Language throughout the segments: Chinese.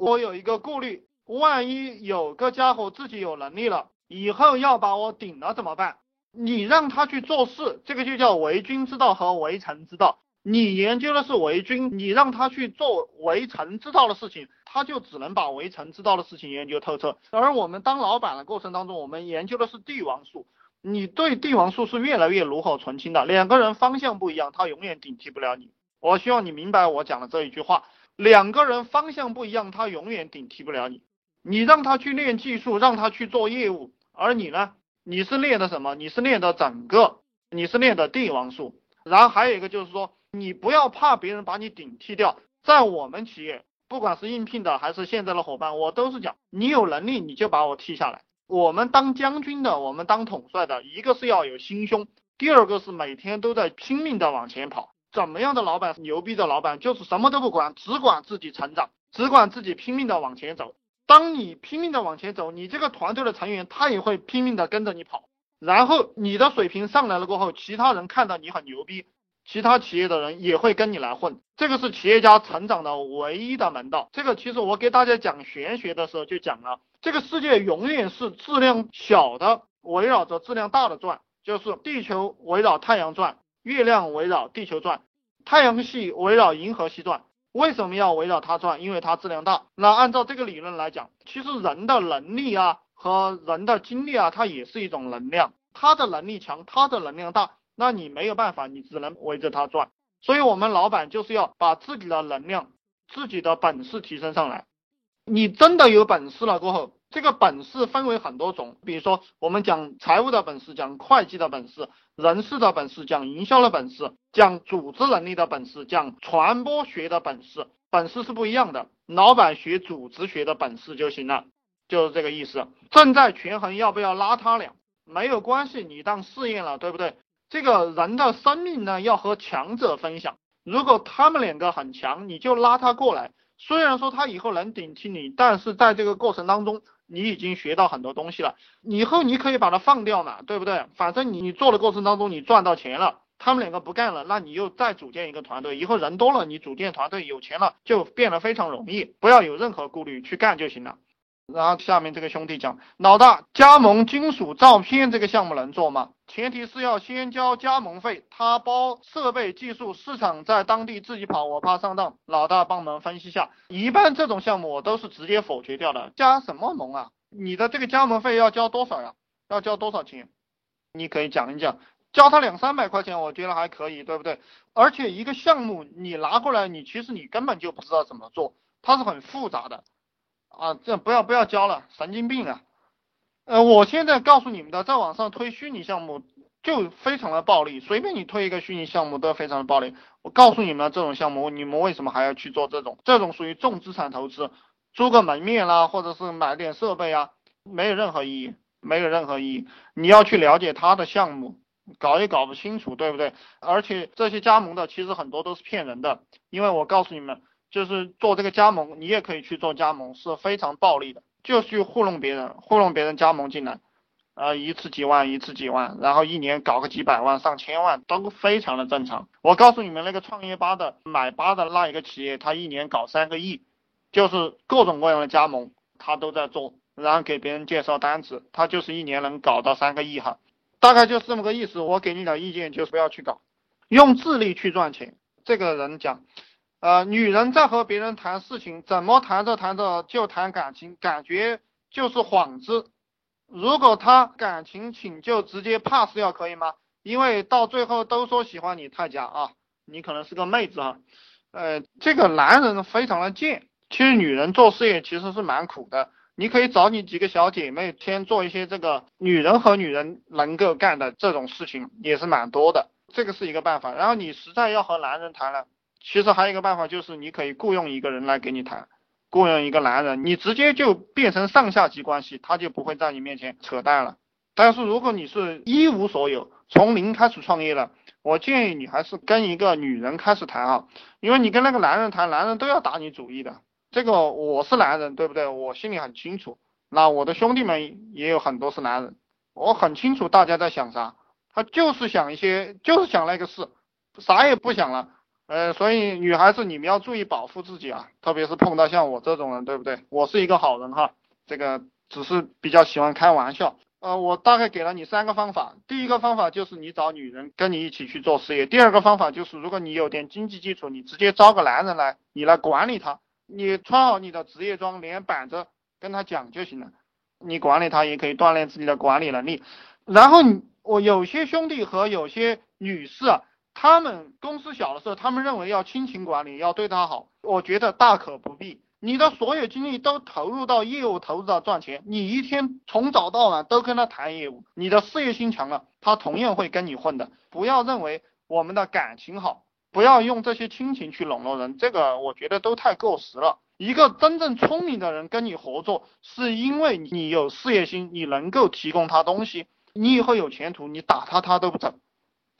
我有一个顾虑，万一有个家伙自己有能力了，以后要把我顶了怎么办？你让他去做事，这个就叫为君之道和为臣之道。你研究的是为君，你让他去做为臣之道的事情，他就只能把为臣之道的事情研究透彻。而我们当老板的过程当中，我们研究的是帝王术，你对帝王术是越来越炉火纯青的。两个人方向不一样，他永远顶替不了你。我希望你明白我讲的这一句话。两个人方向不一样，他永远顶替不了你。你让他去练技术，让他去做业务，而你呢？你是练的什么？你是练的整个，你是练的帝王术。然后还有一个就是说，你不要怕别人把你顶替掉。在我们企业，不管是应聘的还是现在的伙伴，我都是讲，你有能力你就把我替下来。我们当将军的，我们当统帅的，一个是要有心胸，第二个是每天都在拼命的往前跑。怎么样的老板牛逼的老板，就是什么都不管，只管自己成长，只管自己拼命的往前走。当你拼命的往前走，你这个团队的成员他也会拼命的跟着你跑。然后你的水平上来了过后，其他人看到你很牛逼，其他企业的人也会跟你来混。这个是企业家成长的唯一的门道。这个其实我给大家讲玄学的时候就讲了，这个世界永远是质量小的围绕着质量大的转，就是地球围绕太阳转。月亮围绕地球转，太阳系围绕银河系转。为什么要围绕它转？因为它质量大。那按照这个理论来讲，其实人的能力啊和人的精力啊，它也是一种能量。他的能力强，他的能量大，那你没有办法，你只能围着它转。所以，我们老板就是要把自己的能量、自己的本事提升上来。你真的有本事了过后。这个本事分为很多种，比如说我们讲财务的本事，讲会计的本事，人事的本事，讲营销的本事，讲组织能力的本事，讲传播学的本事，本事是不一样的。老板学组织学的本事就行了，就是这个意思。正在权衡要不要拉他俩，没有关系，你当试验了，对不对？这个人的生命呢，要和强者分享。如果他们两个很强，你就拉他过来。虽然说他以后能顶替你，但是在这个过程当中。你已经学到很多东西了，以后你可以把它放掉嘛，对不对？反正你做的过程当中你赚到钱了，他们两个不干了，那你又再组建一个团队，以后人多了，你组建团队有钱了就变得非常容易，不要有任何顾虑去干就行了。然后下面这个兄弟讲，老大加盟金属照片这个项目能做吗？前提是要先交加盟费，他包设备、技术、市场在当地自己跑，我怕上当。老大帮忙分析下，一般这种项目我都是直接否决掉的。加什么盟啊？你的这个加盟费要交多少呀？要交多少钱？你可以讲一讲，交他两三百块钱，我觉得还可以，对不对？而且一个项目你拿过来，你其实你根本就不知道怎么做，它是很复杂的啊！这不要不要交了，神经病啊！呃，我现在告诉你们的，在网上推虚拟项目就非常的暴利，随便你推一个虚拟项目都非常的暴利。我告诉你们，这种项目你们为什么还要去做这种？这种属于重资产投资，租个门面啦，或者是买点设备啊，没有任何意义，没有任何意义。你要去了解他的项目，搞也搞不清楚，对不对？而且这些加盟的其实很多都是骗人的，因为我告诉你们，就是做这个加盟，你也可以去做加盟，是非常暴利的。就去糊弄别人，糊弄别人加盟进来，呃，一次几万，一次几万，然后一年搞个几百万、上千万都非常的正常。我告诉你们，那个创业吧的买吧的那一个企业，他一年搞三个亿，就是各种各样的加盟，他都在做，然后给别人介绍单子，他就是一年能搞到三个亿哈，大概就是这么个意思。我给你的意见就是不要去搞，用智力去赚钱。这个人讲。呃，女人在和别人谈事情，怎么谈着谈着就谈感情，感觉就是幌子。如果他感情请就直接 pass 掉，可以吗？因为到最后都说喜欢你太假啊，你可能是个妹子哈。呃，这个男人非常的贱，其实女人做事业其实是蛮苦的。你可以找你几个小姐妹，先做一些这个女人和女人能够干的这种事情，也是蛮多的。这个是一个办法。然后你实在要和男人谈了。其实还有一个办法，就是你可以雇佣一个人来给你谈，雇佣一个男人，你直接就变成上下级关系，他就不会在你面前扯淡了。但是如果你是一无所有，从零开始创业的，我建议你还是跟一个女人开始谈啊，因为你跟那个男人谈，男人都要打你主意的。这个我是男人，对不对？我心里很清楚。那我的兄弟们也有很多是男人，我很清楚大家在想啥，他就是想一些，就是想那个事，啥也不想了。呃，所以女孩子你们要注意保护自己啊，特别是碰到像我这种人，对不对？我是一个好人哈，这个只是比较喜欢开玩笑。呃，我大概给了你三个方法，第一个方法就是你找女人跟你一起去做事业，第二个方法就是如果你有点经济基础，你直接招个男人来，你来管理他，你穿好你的职业装，脸板着跟他讲就行了，你管理他也可以锻炼自己的管理能力。然后我有些兄弟和有些女士，他们公司小的时候，他们认为要亲情管理，要对他好，我觉得大可不必。你的所有精力都投入到业务，投入到赚钱，你一天从早到晚都跟他谈业务，你的事业心强了，他同样会跟你混的。不要认为我们的感情好，不要用这些亲情去笼络人，这个我觉得都太过时了。一个真正聪明的人跟你合作，是因为你有事业心，你能够提供他东西，你以后有前途，你打他他都不走，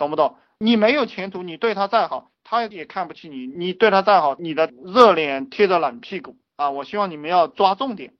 懂不懂？你没有前途，你对他再好。他也看不起你，你对他再好，你的热脸贴着冷屁股啊！我希望你们要抓重点。